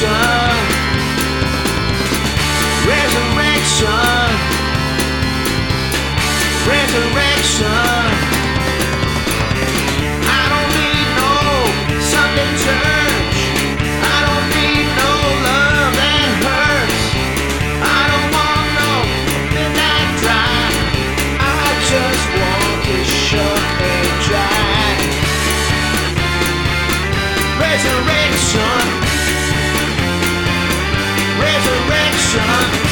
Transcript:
Resurrection. Resurrection. Resurrection. I don't need no Sunday church. I don't need no love that hurts. I don't want no midnight drive. I just want and dry. Resurrection resurrection.